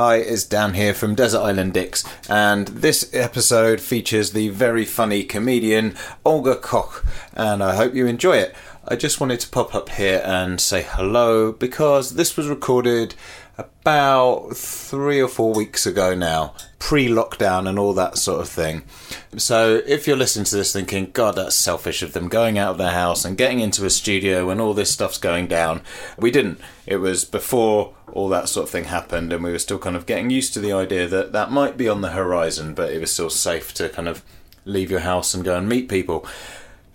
Hi, it's Dan here from Desert Island Dicks, and this episode features the very funny comedian Olga Koch, and I hope you enjoy it. I just wanted to pop up here and say hello because this was recorded about three or four weeks ago now, pre lockdown and all that sort of thing. So if you're listening to this thinking, God, that's selfish of them going out of their house and getting into a studio when all this stuff's going down, we didn't. It was before all that sort of thing happened, and we were still kind of getting used to the idea that that might be on the horizon, but it was still safe to kind of leave your house and go and meet people.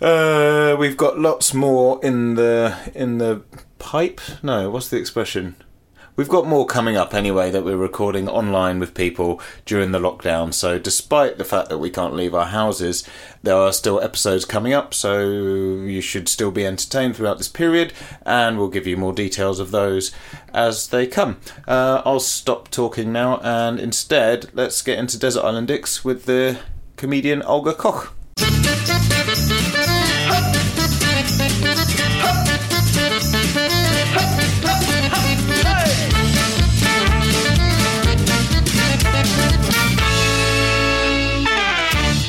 Uh, we've got lots more in the in the pipe. No, what's the expression? We've got more coming up anyway that we're recording online with people during the lockdown. So, despite the fact that we can't leave our houses, there are still episodes coming up. So, you should still be entertained throughout this period, and we'll give you more details of those as they come. Uh, I'll stop talking now, and instead, let's get into Desert Island Dicks with the comedian Olga Koch.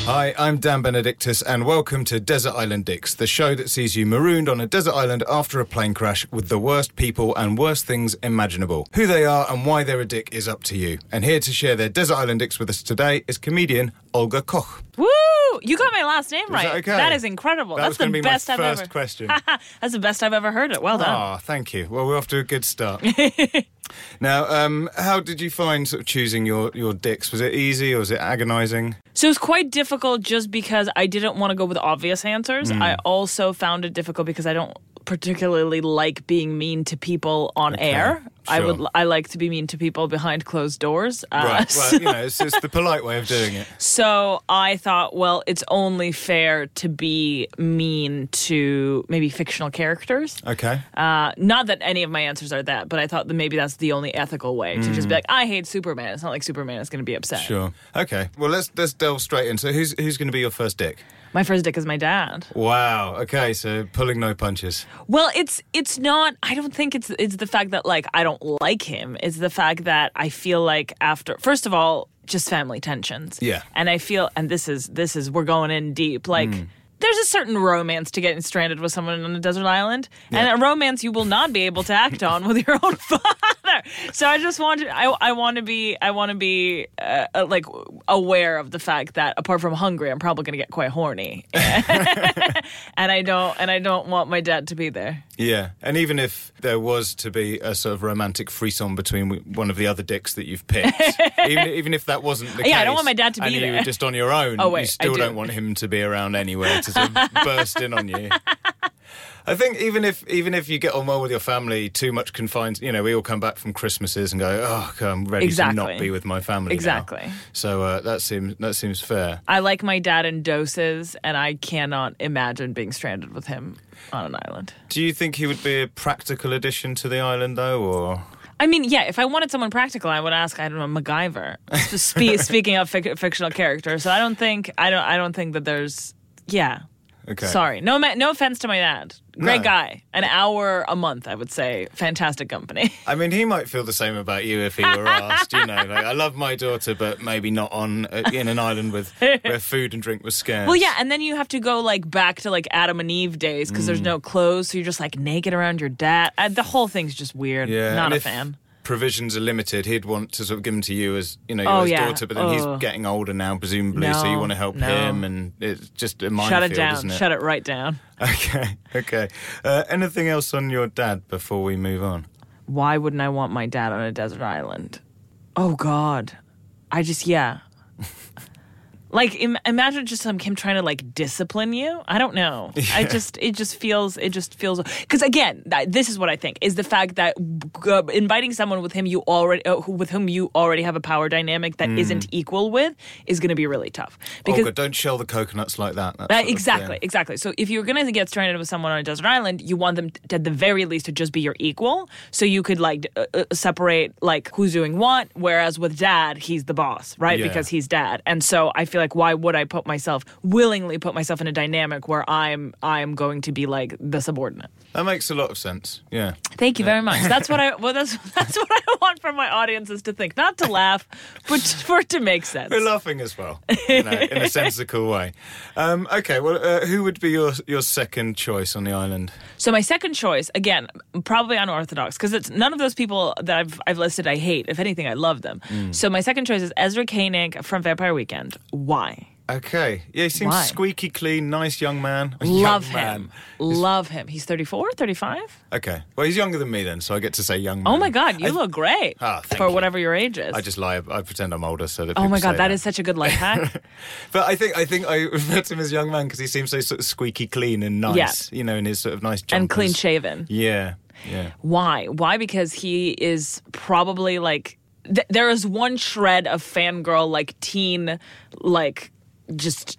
A Hi, I'm Dan Benedictus, and welcome to Desert Island Dicks, the show that sees you marooned on a desert island after a plane crash with the worst people and worst things imaginable. Who they are and why they're a dick is up to you. And here to share their Desert Island Dicks with us today is comedian Olga Koch. Woo! You got my last name right. that okay? That is incredible. That That's the be my best I've first ever. question. That's the best I've ever heard it. Well done. Ah, thank you. Well, we're off to a good start. now, um, how did you find sort of choosing your, your dicks? Was it easy or was it agonising? So it's quite difficult just because I didn't want to go with obvious answers. Hmm. I also found it difficult because I don't particularly like being mean to people on air. Sure. I would I like to be mean to people behind closed doors. Uh, Right. Well, you know, it's, it's the polite way of doing it. So I thought, well, it's only fair to be mean to maybe fictional characters. Okay. Uh, not that any of my answers are that, but I thought that maybe that's the only ethical way to just be like, I hate Superman. It's not like Superman is going to be upset. Sure. Okay. Well, let's let's delve straight in. So, who's who's going to be your first dick? My first dick is my dad. Wow. Okay. So, pulling no punches. Well, it's it's not. I don't think it's it's the fact that like I don't like him. It's the fact that I feel like after first of all, just family tensions. Yeah. and I feel and this is this is we're going in deep. Like. Hmm. There's a certain romance to getting stranded with someone on a desert island, and a romance you will not be able to act on with your own father. So I just want to, I, I want to be, I want to be uh, uh, like aware of the fact that apart from hungry, I'm probably going to get quite horny, and I don't, and I don't want my dad to be there. Yeah. And even if there was to be a sort of romantic frisson between one of the other dicks that you've picked, even even if that wasn't the case, Yeah, I don't want my dad to be and you were just on your own, Oh, wait, you still do. don't want him to be around anywhere to burst in on you. I think even if even if you get on well with your family, too much confined. You know, we all come back from Christmases and go, "Oh, I'm ready to not be with my family." now." Exactly. So uh, that seems that seems fair. I like my dad in doses, and I cannot imagine being stranded with him on an island. Do you think he would be a practical addition to the island, though, or I mean, yeah, if I wanted someone practical, I would ask, I don't know, MacGyver. Spe- speaking of fic- fictional characters, so I don't think, I don't, I don't think that there's, yeah. okay? Sorry, no, ma- no offense to my dad. Great No. guy. An hour a month, I would say. Fantastic company. I mean, he might feel the same about you if he were asked. You know, like I love my daughter, but maybe not on uh, in an island with where food and drink was scarce. Well, yeah, and then you have to go like back to like Adam and Eve days because Mm. there's no clothes, so you're just like naked around your dad. Uh, the whole thing's just weird. Yeah, Not and a if- fan. Provisions are limited, he'd want to sort of give them to you as you know your Oh, his yeah. daughter, but then Oh. he's getting older now, presumably, so you want to help no. him, and it's just a minefield, Shut it down. it? Shut it right down. Okay, okay. Uh, anything else on your dad before we move on? Why wouldn't I want my dad on a desert island? Oh God, I just yeah. Like Im- imagine just um, him trying to like discipline you. I don't know. I just it just feels it just feels because again that, this is what I think is the fact that uh, inviting someone with him you already uh, who, with whom you already have a power dynamic that not equal with is going to be really tough because Olga, don't shell the coconuts like that. Uh, sort of- exactly, yeah. exactly. So if you're gonna get stranded with someone on a desert island, you want them to, at the very least to just be your equal, so you could like uh, uh, separate like who's doing what. Whereas with dad, he's the boss, right? Yeah. Because he's dad, and so I feel like why would I put myself willingly put myself in a dynamic where I'm I'm going to be like the subordinate? That makes a lot of sense. Yeah. Thank you very much. That's what I well that's that's what I want from my audiences to think, not to laugh, but for it to make sense. We're laughing as well, you know, in a sensical way. Um, okay, well, uh, who would be your your second choice on the island? So my second choice, again, probably unorthodox because it's none of those people that I've I've listed I hate. If anything, I love them. Mm. So my second choice is Ezra Koenig from Vampire Weekend. Why? Okay, yeah, he seems Why? squeaky clean, nice young man. A young love man. him. Love him. He's 34, 35? Okay, well, he's younger than me then, so I get to say young man. Oh my god, you I, look great Ah, thank for you. whatever your age is. I just lie. I pretend I'm older, so that. oh my people god, say that is such a good life hack. But I think I think I refer to him as young man because he seems so sort of squeaky clean and nice. You know, in his sort of nice jumpers. and clean shaven. Yeah, yeah. Why? Why? Because he is probably like th- there is one shred of fangirl like teen like just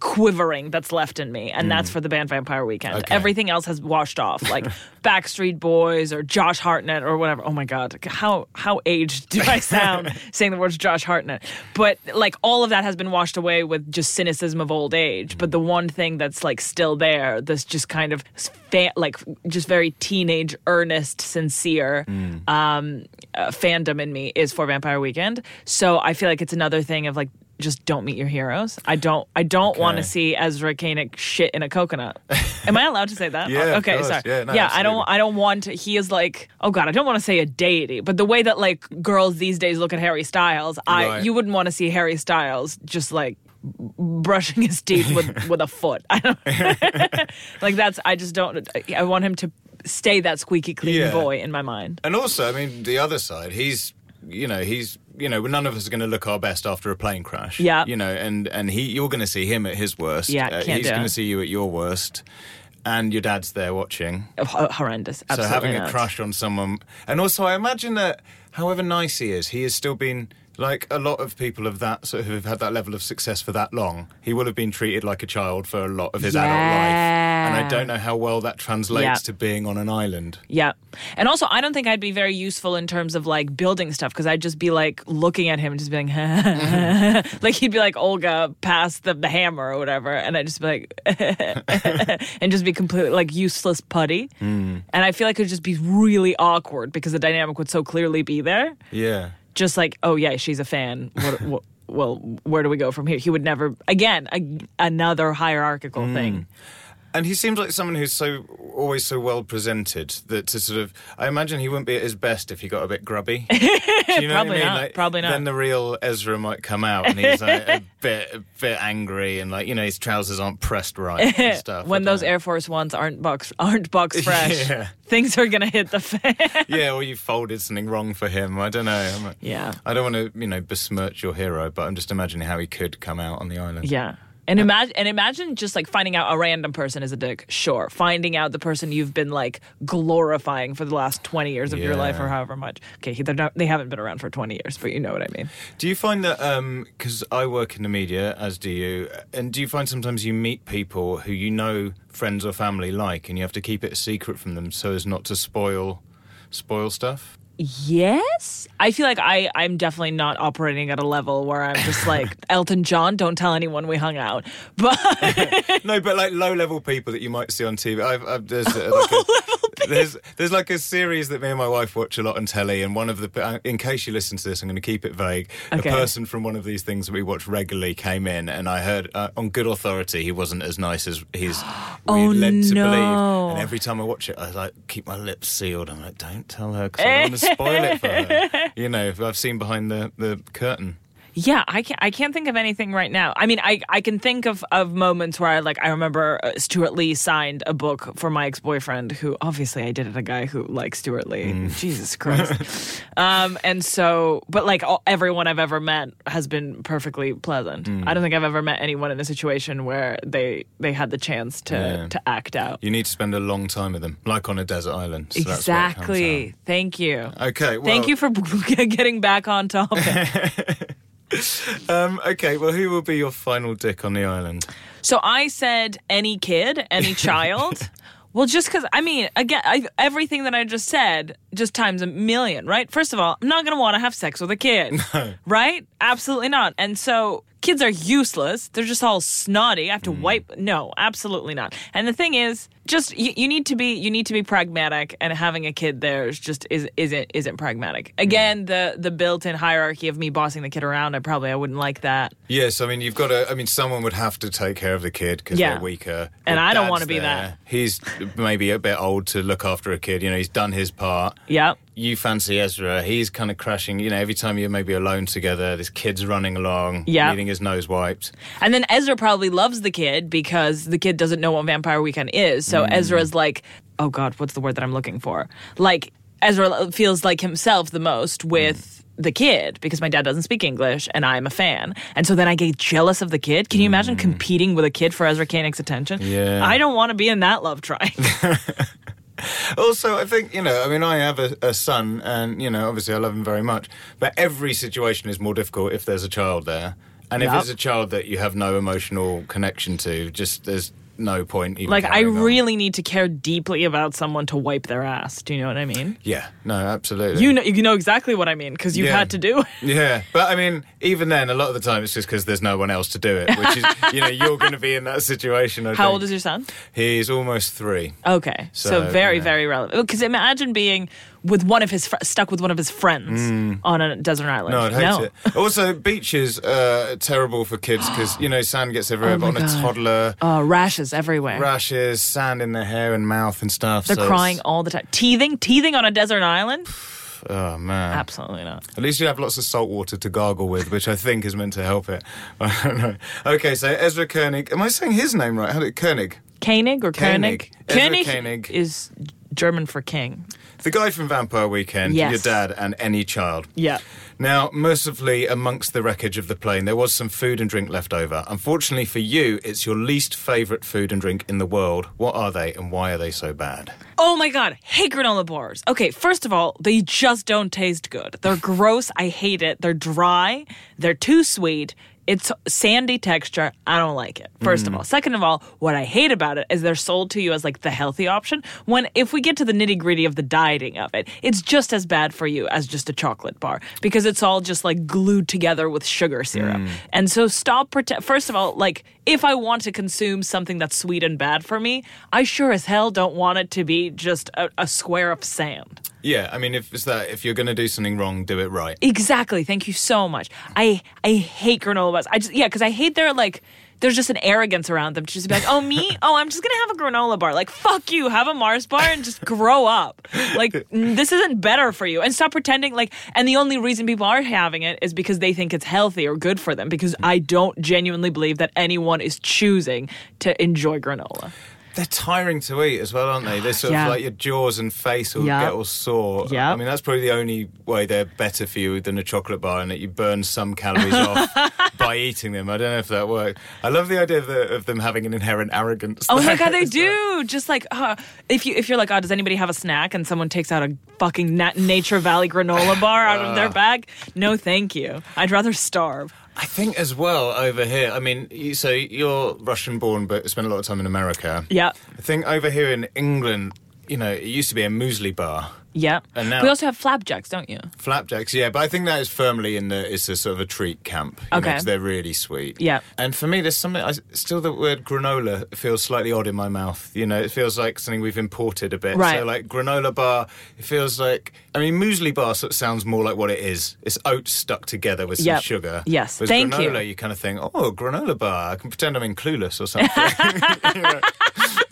quivering that's left in me and that's for the band Vampire Weekend. Mm. Okay. Everything else has washed off like Backstreet Boys or Josh Hartnett or whatever. Oh my god, how how aged do I sound saying the words Josh Hartnett? But like all of that has been washed away with just cynicism of old age. But the one thing that's like still there, this just kind of fa- like just very teenage, earnest, sincere um, uh, fandom in me is for Vampire Weekend. So I feel like it's another thing of like just don't meet your heroes. I don't. I don't want to see Ezra Koenig shit in a coconut. Am I allowed to say that? Yeah, Okay. Sorry. Yeah, no, I don't. I don't want. To, he is like. Oh God. I don't want to say a deity, but the way that like girls these days look at Harry Styles, I Right. you wouldn't want to see Harry Styles just like brushing his teeth with with a foot. I don't, like that's. I just don't. I want him to stay that squeaky clean Yeah. boy in my mind. And also, I mean, the other side, he's, you know, he's, you know, none of us are going to look our best after a plane crash. Yeah. You know, and and he, you're going to see him at his worst. Yeah, Uh, he's going to see you at your worst, and your dad's there watching. H- horrendous. Absolutely so having not. a crush on someone, and also I imagine that however nice he is, he has still been like a lot of people of that sort of who have had that level of success for that long. He will have been treated like a child for a lot of his adult life, and I don't know how well that translates Yeah. to being on an island. Yeah. And also, I don't think I'd be very useful in terms of like building stuff because I'd just be like looking at him and just being mm-hmm. like, he'd be like, Olga, pass the, the hammer or whatever. And I'd just be like, and just be completely like useless putty. Hmm. And I feel like it would just be really awkward because the dynamic would so clearly be there. Yeah. Just like, oh, yeah, she's a fan. What, what, well, where do we go from here? He would never, again, a, another hierarchical thing. Mm. And he seems like someone who's so always so well presented that to sort of I imagine he wouldn't be at his best if he got a bit grubby. Do you know Probably what I mean? not, probably not. Then the real Ezra might come out and he's like a bit a bit angry and like you know his trousers aren't pressed right and stuff. when those know. Air Force Ones aren't box aren't box fresh, Yeah. things are gonna hit the fan. yeah, or you folded something wrong for him. I don't know. I'm like- Yeah. I don't want to you know besmirch your hero, but I'm just imagining how he could come out on the island. yeah. And imagine and imagine just like finding out a random person is a dick. Sure. Finding out the person you've been like glorifying for the last twenty years of your life or however much. Okay, they're not, they haven't been around for twenty years, but you know what I mean. Do you find that um, because I work in the media, as do you, and do you find sometimes you meet people who you know friends or family like, and you have to keep it a secret from them so as not to spoil spoil stuff? Yes. I feel like I, I'm definitely not operating at a level where I'm just like Elton John, don't tell anyone we hung out. But no, but like low level people that you might see on TV. I've, I've, there's, uh, like a, there's there's like a series that me and my wife watch a lot on telly, and one of the uh, in case you listen to this, I'm going to keep it vague. Okay. A person from one of these things that we watch regularly came in, and I heard uh, on good authority he wasn't as nice as he's Oh, led to no. believe. And every time I watch it, I like keep my lips sealed. I'm like, don't tell her because I want to spoil it for her. You know, if I've seen behind the, the curtain. Yeah, I can't. I can't think of anything right now. I mean, I, I can think of, of moments where I like. I remember uh, Stewart Lee signed a book for my ex boyfriend, who obviously I dated a guy who liked Stewart Lee. Mm. Jesus Christ. um, and so, but like all, everyone I've ever met has been perfectly pleasant. Mm. I don't think I've ever met anyone in a situation where they they had the chance to Yeah. to act out. You need to spend a long time with them, like on a desert island. So that's where it comes exactly. Thank you. Okay. Well, Thank you for getting back on topic. Um, okay. Well, who will be your final dick on the island? So I said any kid, any child. well, just because I mean, again, I, everything that I just said, just times a million, right? First of all, I'm not going to want to have sex with a kid, right? Absolutely not. And so kids are useless. They're just all snotty. I have to wipe. No, absolutely not. And the thing is, just you, you need to be you need to be pragmatic, and having a kid there is just is isn't isn't pragmatic. Hmm. Again, the the built-in hierarchy of me bossing the kid around, I probably I wouldn't like that. Yes, I mean you've got to. I mean, someone would have to take care of the kid because Yeah. they're weaker. And I don't wanna be there. that. He's maybe a bit old to look after a kid. You know, he's done his part. Yep. You fancy Ezra. He's kind of crashing. You know, every time you're maybe alone together, this kid's running along, Yeah. needing his nose wiped. And then Ezra probably loves the kid because the kid doesn't know what Vampire Weekend is. So mm. Ezra's like, oh God, what's the word that I'm looking for? Like, Ezra feels like himself the most with mm. the kid because my dad doesn't speak English and I'm a fan. And so then I get jealous of the kid. Can you imagine mm. competing with a kid for Ezra Koenig's attention? Yeah. I don't want to be in that love triangle. Also, I think, you know, I mean, I have a, a son, and, you know, obviously I love him very much, but every situation is more difficult if there's a child there. And if Yep. it's a child that you have no emotional connection to, just there's no point even like, I on. really need to care deeply about someone to wipe their ass. Do you know what I mean? Yeah, no, absolutely. You know, you know exactly what I mean because you've Yeah. had to do it. Yeah, but I mean, even then, a lot of the time it's just because there's no one else to do it. Which is, you know, you're going to be in that situation. I How think. old is your son? He's almost three. Okay, so, So, very, yeah. very relevant. Because imagine being with one of his fr- stuck with one of his friends on a desert island. Mm. No, I'd hate it. Also, beaches are terrible for kids because you know sand gets everywhere. Oh on a toddler, Oh, rashes everywhere. rashes, sand in their hair and mouth and stuff. They're so crying it's- all the time. Teething, teething on a desert island? Oh man. Absolutely not. At least you have lots of salt water to gargle with, which I think is meant to help it. I don't know. Okay, so Ezra Koenig. Am I saying his name right? How did it Koenig? Koenig or Koenig. Koenig? Koenig Koenig. is German for king. The guy from Vampire Weekend, Yes. your dad, and any child. Yeah. Now, mercifully, amongst the wreckage of the plane, there was some food and drink left over. Unfortunately for you, it's your least favourite food and drink in the world. What are they and why are they so bad? Oh my god, hate granola bars. Okay, first of all, they just don't taste good. They're gross. I hate it. They're dry. They're too sweet. It's sandy texture. I don't like it. First of mm. all. Second of all, what I hate about it is they're sold to you as like the healthy option. When if we get to the nitty gritty of the dieting of it, it's just as bad for you as just a chocolate bar because it's all just like glued together with sugar syrup. Mm. And so stop pretend. First of all, like if I want to consume something that's sweet and bad for me, I sure as hell don't want it to be just a, a square of sand. Yeah, I mean, if it's that, if you're going to do something wrong, do it right. Exactly. Thank you so much. I I hate granola bars. I just yeah, because I hate their like. There's just an arrogance around them to just be like, oh me, oh I'm just gonna have a granola bar. Like fuck you, have a Mars bar and just grow up. Like this isn't better for you, and stop pretending like. And the only reason people are having it is because they think it's healthy or good for them. Because I don't genuinely believe that anyone is choosing to enjoy granola. They're tiring to eat as well, aren't they? They're sort Yeah. of like your jaws and face will Yeah. get all sore. Yeah. I mean, that's probably the only way they're better for you than a chocolate bar, and that you burn some calories off by eating them. I don't know if that works. I love the idea of, the, of them having an inherent arrogance. Oh my god, they do. Just like uh, if you if you're like, oh, does anybody have a snack? And someone takes out a fucking Nat- Nature Valley granola bar out of their bag. No, thank you. I'd rather starve. I think as well over here. I mean, you, so you're Russian born, but spent a lot of time in America. Yeah. I think over here in England, you know, it used to be a muesli bar. Yeah. And now- we also have flapjacks, don't you? Flapjacks, yeah, but I think that is firmly in the it's a sort of a treat camp. you know, Okay. 'cause they're really sweet. Yeah. and for me, there's something. I, still, the word granola feels slightly odd in my mouth. You know, it feels like something we've imported a bit. Right. So, like granola bar, it feels like. I mean, muesli bar sort of sounds more like what it is. It's oats stuck together with some Yep. sugar. Yes. Whereas Thank you. granola, you. kind of think, oh, granola bar. I can pretend I'm in Clueless or something.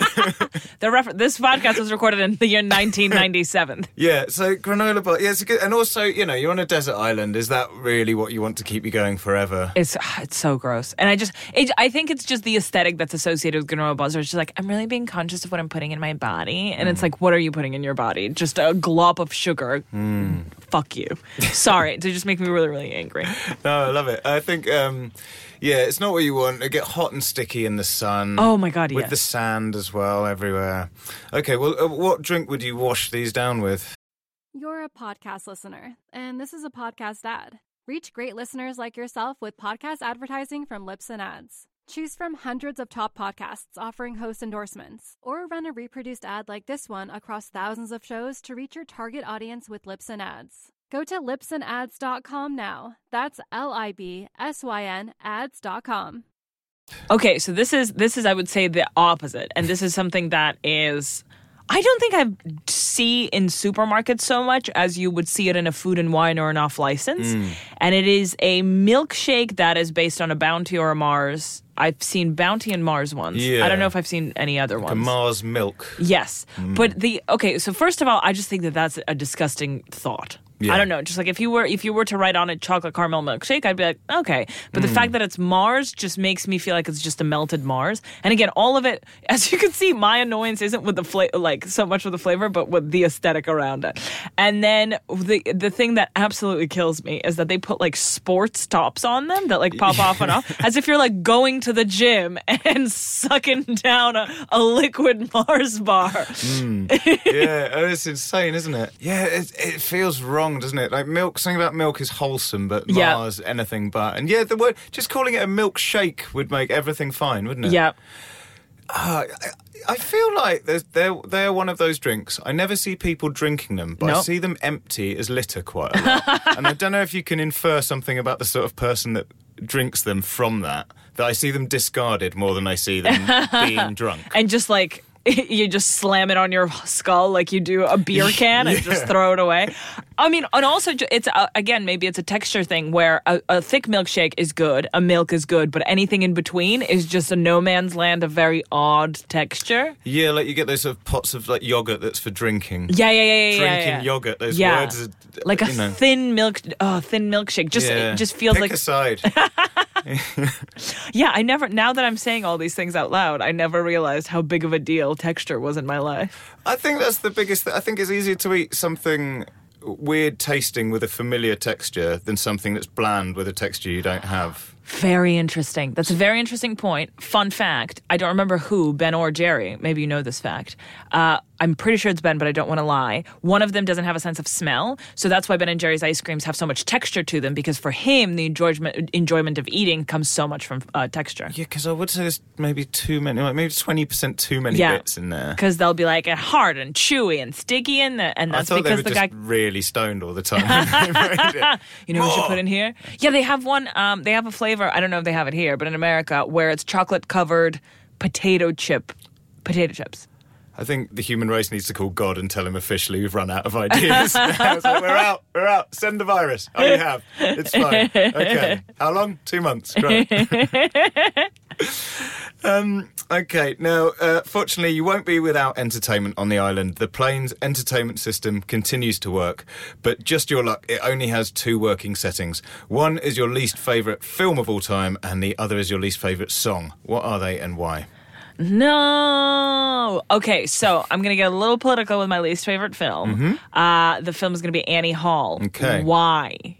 The refer- this podcast was recorded in the year 1997. Yeah, so granola bar. Yeah, it's a good. And also, you know, you're on a desert island. Is that really what you want to keep you going forever? It's ah, it's so gross, and I just it, I think it's just the aesthetic that's associated with granola bars. It's just like I'm really being conscious of what I'm putting in my body, and it's mm. like, what are you putting in your body? Just a glop of sugar. Mm. Fuck you. Sorry, to just make me really really angry. No, I love it. I think, um, yeah, it's not what you want. It get hot and sticky in the sun. Oh my God, With yes. the sand as well everywhere. Okay, well, uh, what drink would you wash these down with? You're a podcast listener, and this is a podcast ad. Reach great listeners like yourself with podcast advertising from Libsyn Ads. Choose from hundreds of top podcasts offering host endorsements, or run a reproduced ad like this one across thousands of shows to reach your target audience with Libsyn Ads. Go to libsynads.com now. That's L I B S Y N ads.com. Okay, so this is this is I would say the opposite, and this is something that is I don't think I see in supermarkets so much as you would see it in a food and wine or an off license, hmm. and it is a milkshake that is based on a Bounty or a Mars. I've seen Bounty and Mars ones. Yeah. I don't know if I've seen any other A ones. Mars milk. Yes, hmm. but the okay. So first of all, I just think that that's a disgusting thought. Yeah. I don't know. Just like if you were if you were to write on a chocolate caramel milkshake, I'd be like, okay. But the Mm. fact that it's Mars just makes me feel like it's just a melted Mars. And again, all of it, as you can see, my annoyance isn't with the flavor, like so much with the flavor, but with the aesthetic around it. And then the the thing that absolutely kills me is that they put like sports tops on them that like pop off and off, as if you're like going to the gym and sucking down a, a liquid Mars bar. yeah, oh, it's insane, isn't it? Yeah, it, it feels wrong, doesn't it? Like milk, something about milk is wholesome, but Yeah. Mars, anything but. And yeah, the word, just calling it a milkshake would make everything fine, wouldn't it? Yeah. Ah, I, feel like they're they're one of those drinks. I never see people drinking them, but I see them empty as litter quite a lot. and I don't know if you can infer something about the sort of person that drinks them from that. That I see them discarded more than I see them being drunk. and just like you just slam it on your skull like you do a beer can and just throw it away. I mean, and also it's uh, again maybe it's a texture thing where a, a thick milkshake is good, a milk is good, but anything in between is just a no man's land of very odd texture. Yeah, like you get those sort of pots of like yogurt that's for drinking. Yeah, yeah, yeah, yeah. yeah, Drinking yeah. yogurt. Those Yeah. words, are, like a know, thin milk, oh, thin milkshake. Just yeah. it just feels Pick like a side. yeah. I never now that I'm saying all these things out loud, I never realized how big of a deal texture was in my life. I think that's the biggest. Th- I think it's easier to eat something weird tasting with a familiar texture than something that's bland with a texture you don't have. Very interesting. That's a very interesting point. Fun fact I don't remember who, Ben or Jerry. Maybe you know this fact. Uh, I'm pretty sure it's Ben, but I don't want to lie. One of them doesn't have a sense of smell. So that's why Ben and Jerry's ice creams have so much texture to them because for him, the enjoyment, enjoyment of eating comes so much from uh, texture. Yeah, because I would say there's maybe too many, like maybe twenty percent too many Yeah. bits in there. Because they'll be like hard and chewy and sticky, and, the, and that's because the just guy really stoned all the time. when they made it. You know what you put in here? Yeah, they have one. Um, they have a flavor. I don't know if they have it here, but in America, where it's chocolate covered potato chip, potato chips. I think the human race needs to call God and tell him officially we've run out of ideas. Like, we're out, we're out. Send the virus. Oh, you have. It's fine. Okay. How long? Two months. Great. um, okay. Now, uh, fortunately, you won't be without entertainment on the island. The plane's entertainment system continues to work, but just your luck, it only has two working settings. One is your least favourite film of all time, and the other is your least favourite song. What are they and why? No. Okay, so I'm gonna get a little political with my least favorite film. Uh, the film is gonna be Annie Hall. Mm-hmm. Okay. Why?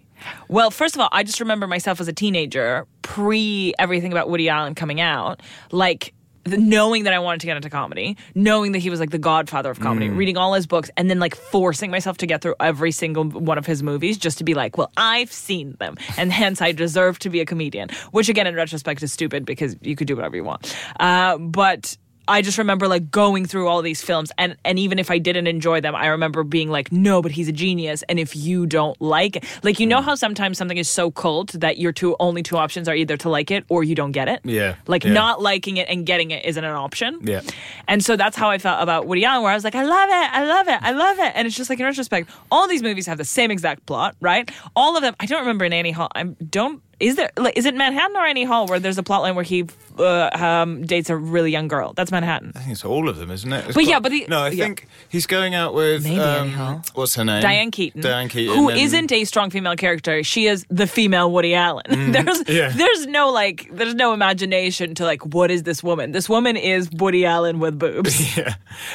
Well, first of all, I just remember myself as a teenager, pre everything about Woody Allen coming out, like knowing that I wanted to get into comedy, knowing that he was like the godfather of comedy, reading all his books, and then like forcing myself to get through every single one of his movies just to be like, well, I've seen them, and hence I deserve to be a comedian. Which, again, in retrospect, is stupid because you could do whatever you want. Uh, but I just remember like going through all these films, and and even if I didn't enjoy them, I remember being like, no, but he's a genius, and if you don't like it, like you know mm. how sometimes something is so cult that your two only two options are either to like it or you don't get it. Yeah, like yeah. not liking it and getting it isn't an option. Yeah. and so that's how I felt about Woody Allen, where I was like, I love it, I love it, I love it, and it's just like in retrospect, all these movies have the same exact plot, right? All of them. I don't remember in Annie Hall. I don't. Is there like is it Manhattan or Annie Hall where there's a plot line where he uh, um, dates a really young girl? That's Manhattan. I think it's all of them, isn't it? It's But yeah, but the- no, I yeah. think he's going out with Maybe um, Annie Hall. what's her name? Diane Keaton, Diane Keaton, who and- not a strong female character. She is the female Woody Allen. there's Mm-hmm. yeah. there's no like there's no imagination to like what is this woman? This woman is Woody Allen with boobs. Yeah,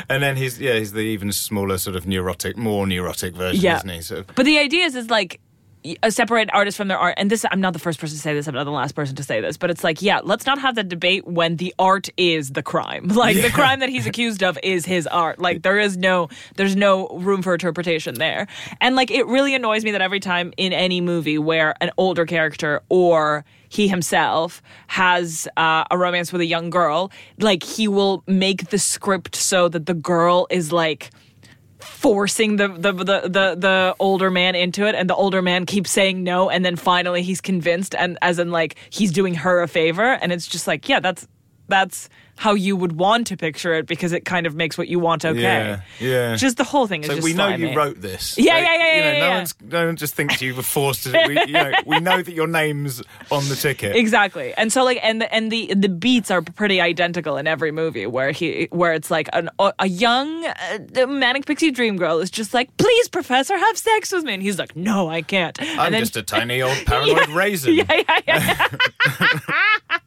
and then he's yeah he's the even smaller sort of neurotic, more neurotic version, Yeah. isn't he? So But the idea is, is like y- a separate artist from their art. And this, I'm not the first person to say this. I'm not the last person to say this. But it's like, yeah, let's not have that debate when the art is the crime. Like the crime that he's accused of is his art. Like there is no, there's no room for interpretation there. And like it really annoys me that every time in any movie where an older character or he himself has uh, a romance with a young girl, like he will make the script so that the girl is like forcing the, the the the the older man into it and the older man keeps saying no and then finally he's convinced and as in like he's doing her a favor and it's just like yeah that's that's how you would want to picture it because it kind of makes what you want okay Yeah, yeah. just the whole thing is So just we know slimy. you wrote this. Yeah, Like, yeah, yeah, you know, yeah, no one's no one just thinks you were forced to. We, you know, we know that your name's on the ticket. Exactly, and so like, and the, and the the beats are pretty identical in every movie. Where he, where it's like an, a young uh, manic pixie dream girl is just like, "Please, professor, have sex with me," and he's like, "No, I can't." I'm and then, just a tiny old paranoid raisin. yeah, yeah, yeah.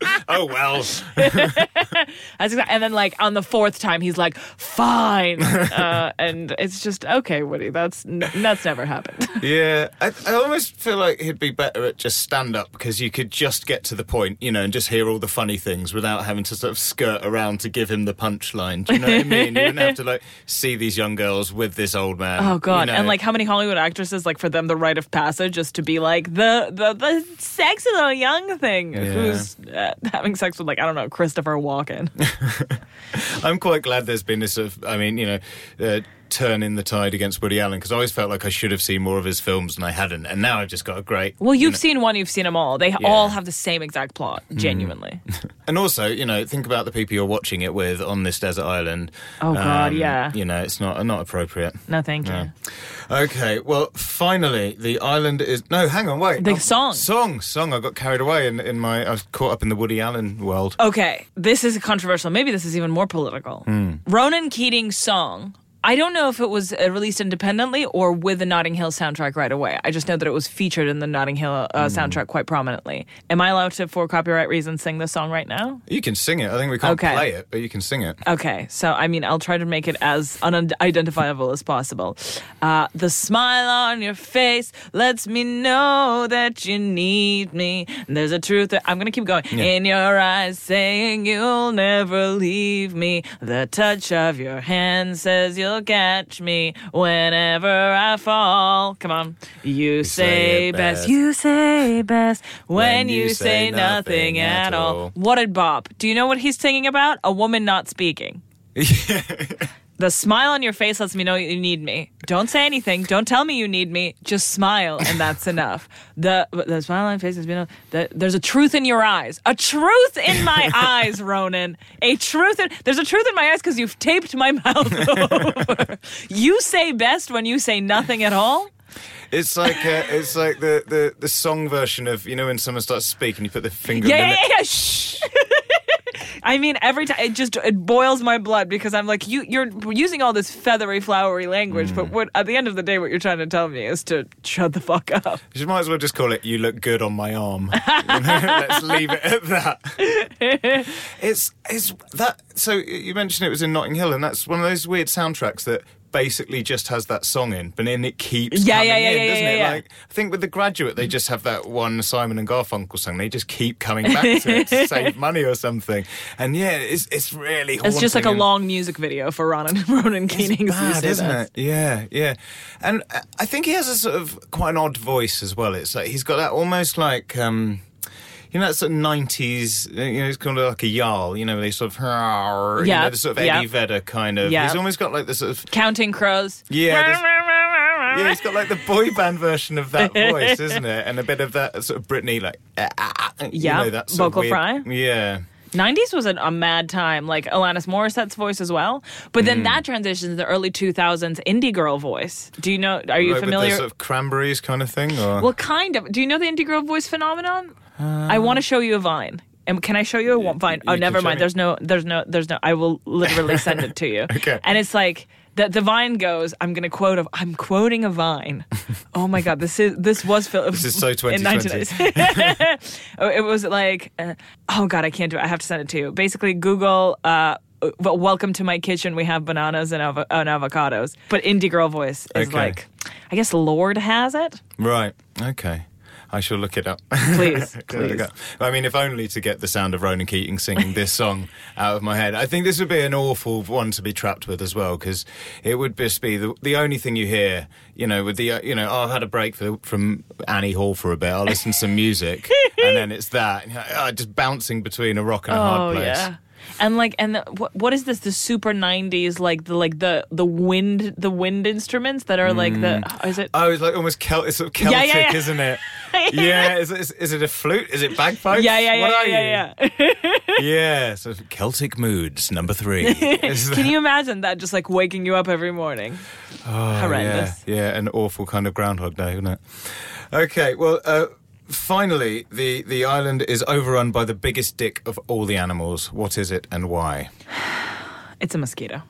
Oh well. That's exact- and then like on the fourth time, he's like, "Fine," uh, and it's just okay, Woody. That's n- that's never happened. Yeah, I, I almost feel like he'd be better at just stand up because you could just get to the point, you know, and just hear all the funny things without having to sort of skirt around to give him the punchline. Do you know what I mean? You wouldn't have to like see these young girls with this old man. Oh god! you know. And like, how many Hollywood actresses like for them the rite of passage is to be like the the the sexy little young thing who's uh, having sex with like I don't know Christopher Walken. I'm quite glad there's been this sort of, I mean, you know, uh, turn in the tide against Woody Allen because I always felt like I should have seen more of his films and I hadn't, and now I've just got a great. well, you've seen one, you've seen them all. They all have the same exact plot. Genuinely. And also, you know, think about the people you're watching it with on this desert island. Um, Oh, God, yeah. You know, it's not not appropriate. No, thank you. Okay, well, finally, the island is. No, hang on, wait. The Oh, song. Song, song. I got carried away in, in my. I was caught up in the Woody Allen world. Okay, this is controversial. Maybe this is even more political. Hmm. Ronan Keating's song. I don't know if it was uh, released independently or with the Notting Hill soundtrack right away. I just know that it was featured in the Notting Hill uh, Hmm. soundtrack quite prominently. Am I allowed to, for copyright reasons, sing this song right now? You can sing it. I think we can't Okay. play it, but you can sing it. Okay, so I mean, I'll try to make it as unidentifiable as possible. Uh, the smile on your face lets me know that you need me. There's a truth that I'm gonna keep going. In your eyes, saying you'll never leave me. The touch of your hand says you'll catch me whenever I fall. Come on, you, say, say best. best. You say best when, When you, you say, say nothing, nothing at at all. all. What did Bob? Do you know what he's singing about? A woman not speaking. The smile on your face lets me know you need me. Don't say anything. Don't tell me you need me. Just smile, and that's enough. The the smile on your face lets me know that there's a truth in your eyes. A truth in my eyes, Ronan. A truth. In, there's a truth in my eyes because you've taped my mouth over. you say best when you say nothing at all. It's like uh, it's like the, the, the song version of you know when someone starts speaking, you put the finger. Yeah, in the yeah, yeah. yeah. Shh. I mean, every time it just it boils my blood because I'm like, you you're using all this feathery, flowery language, Mm. but what at the end of the day, what you're trying to tell me is to shut the fuck up. You might as well just call it "You look good on my arm." Let's leave it at that. it's it's that. So you mentioned it was in Notting Hill, and that's one of those weird soundtracks that basically just has that song in, but then it keeps Yeah, coming yeah, yeah, in, yeah, doesn't yeah, it? yeah. Like I think with The Graduate, they just have that one Simon and Garfunkel song. They just keep coming back to it to save money or something. And yeah, it's it's really It's just like a and- long music video for Ronan Ronan Keating's. Bad, isn't it? Yeah, yeah. And uh, I think he has a sort of quite an odd voice as well. It's like he's got that almost like um, you know, that sort of nineties. You know, it's kind of like a yarl. You know, they sort of, you Yeah, know, the sort of. Eddie Vedder kind of. Yeah. He's almost got like the sort of Counting crows. Yeah, yeah. He's got like the boy band version of that voice, isn't it? And a bit of that sort of Britney, like ah, ah, you Yeah, know, that vocal weird- fry. Yeah. 90s was a, a mad time, like Alanis Morissette's voice as well. But Mm. then that transitions to the early 2000s indie girl voice. Do you know, are you with familiar? the sort of cranberries kind of thing, or well, kind of. Do you know the indie girl voice phenomenon? I want to show you a vine. And can I show you a vine? Oh, Uh, you can never mind. There's no, there's no, there's no. I will literally send it to you. Okay. And it's like the the vine goes. I'm going to quote. A, I'm quoting a vine. oh my god, this is this was Phil. This is so in 2020. 1990s. Oh, it was like, uh, oh god, I can't do it. I have to send it to you. Basically, Google. Uh, welcome to my kitchen. We have bananas and, avo- and avocados. But indie girl voice is Okay. like, I guess Lorde has it. right? Okay. I shall look it up. Please, please. up. I mean, if only to get the sound of Ronan Keating singing this song out of my head. I think this would be an awful one to be trapped with as well, because it would just be the, the only thing you hear. You know, with the uh, you know, oh, I've had a break for, from Annie Hall for a bit. I'll listen to some music, and then it's that you know, oh, just bouncing between a rock and a hard Oh place. yeah. And like, and the, what, what is this? The super '90s, like the like the the wind, the wind instruments that are like the. Is it? Oh, it's like almost Celt- it's sort of Celtic, yeah, yeah. isn't it? yeah. Is, it- is, is it a flute? Is it bagpipes? yeah, yeah, What yeah, are yeah, you? yeah, yeah. Yeah, so Celtic moods number three. Is Can you imagine that just like waking you up every morning? Horrendous. Yeah, yeah, an awful kind of Groundhog Day, isn't it? Okay, well, uh, finally, the the island is overrun by the biggest dick of all the animals. What is it and why? It's a mosquito.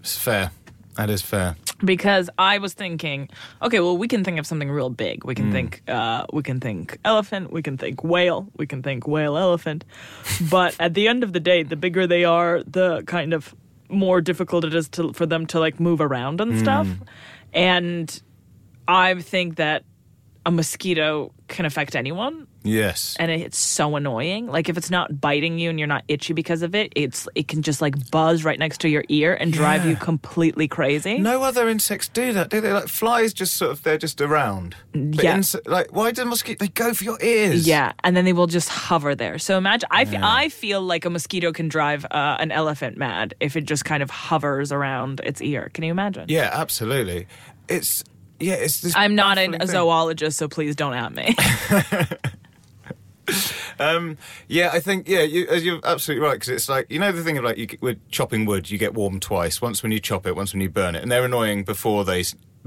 It's fair. That is fair. because I was thinking, okay, well, we can think of something real big. We can think, uh, we can think elephant, we can think whale, we can think whale elephant. but at the end of the day, the bigger they are, the kind of more difficult it is to for them to like move around and stuff. And I think that a mosquito can affect anyone Yes. and it's so annoying. Like if it's not biting you and you're not itchy because of it, it's it can just like buzz right next to your ear and drive you completely crazy. No other insects do that, do they? Like flies, just sort of they're just around. But Yeah. inse- like why do mosquitoes? They go for your ears. Yeah, and then they will just hover there. So imagine, I, fe- I feel like a mosquito can drive uh, an elephant mad if it just kind of hovers around its ear. Can you imagine? Yeah, absolutely. It's yeah, it's this. I'm not an, a zoologist, so please don't at me. Um, yeah, I think yeah, you, as you're absolutely right because it's like you know the thing of like you, with chopping wood, you get warm twice. Once when you chop it, once when you burn it, and they're annoying before they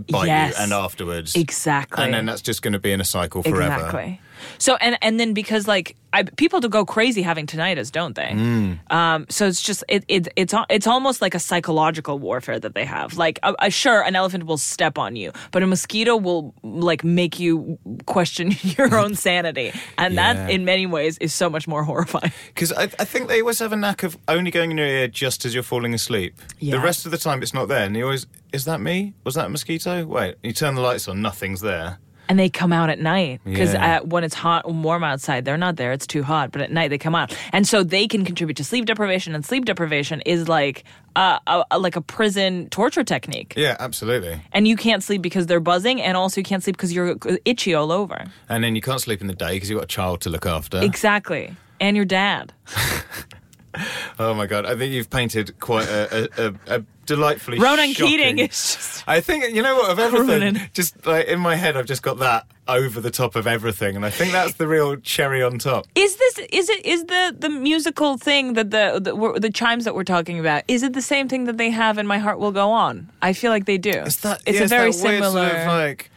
bite Yes. you and afterwards. exactly. And then that's just going to be in a cycle forever. Exactly. So and and then because like I, people do go crazy having tinnitus, don't they? Mm. Um, so it's just it, it it's it's almost like a psychological warfare that they have. Like, uh, uh, sure, an elephant will step on you, but a mosquito will like make you question your own sanity, and Yeah. that in many ways is so much more horrifying. Because I, I think they always have a knack of only going in your ear just as you're falling asleep. Yeah. The rest of the time, it's not there. And you always, is that me? Was that a mosquito? Wait, you turn the lights on, nothing's there. And they come out at night because Yeah. when it's hot and warm outside, they're not there. It's too hot. But at night, they come out, and so they can contribute to sleep deprivation. And sleep deprivation is like uh, a, a like a prison torture technique. Yeah, absolutely. And you can't sleep because they're buzzing, and also you can't sleep because you're itchy all over. And then you can't sleep in the day because you've got a child to look after. Exactly. And your dad. Oh my god! I think you've painted quite a, a, a, delightfully. Ronan shocking- Keating is just. I think you know what of everything. Ronan. Just like in my head, I've just got that over the top of everything, and I think that's the real cherry on top. Is this is it is the the musical thing that the the, the chimes that we're talking about? Is it the same thing that they have in My Heart Will Go On? I feel like they do. It's that. It's yeah, a very similar Sort of like,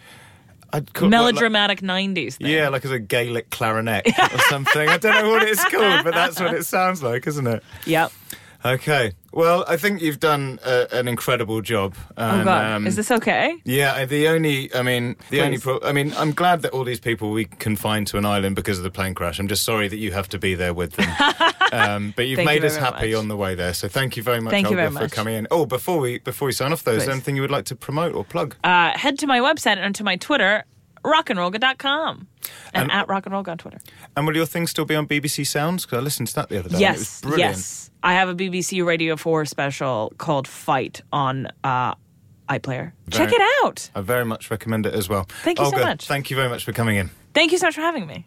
call, melodramatic '90s thing. Like, yeah, like as a Gaelic clarinet or something. I don't know what it's called, but that's what it sounds like, isn't it? Yep. Okay. Well, I think you've done uh, an incredible job. Oh God, um, is this okay? Yeah, I- the only, I mean, the only, pro- I mean, I'm glad that all these people we confined to an island because of the plane crash. I'm just sorry that you have to be there with them. um, but you've Thank you made us happy much. on the way there, so thank you very much, Thank you Olga, very for much. coming in. Oh, before we before we sign off, though, is there anything you would like to promote or plug? Uh, head to my website and to my Twitter, rockandrollga.com. And, And- at rockandrollga on Twitter. and will your thing still be on BBC Sounds? Because I listened to that the other day. and it was Yes, brilliant. yes. I have a BBC Radio 4 special called Fight on uh, iPlayer. Check it out. I very much recommend it as well. Thank you so much. Thank you very much for coming in. Thank you so much for having me.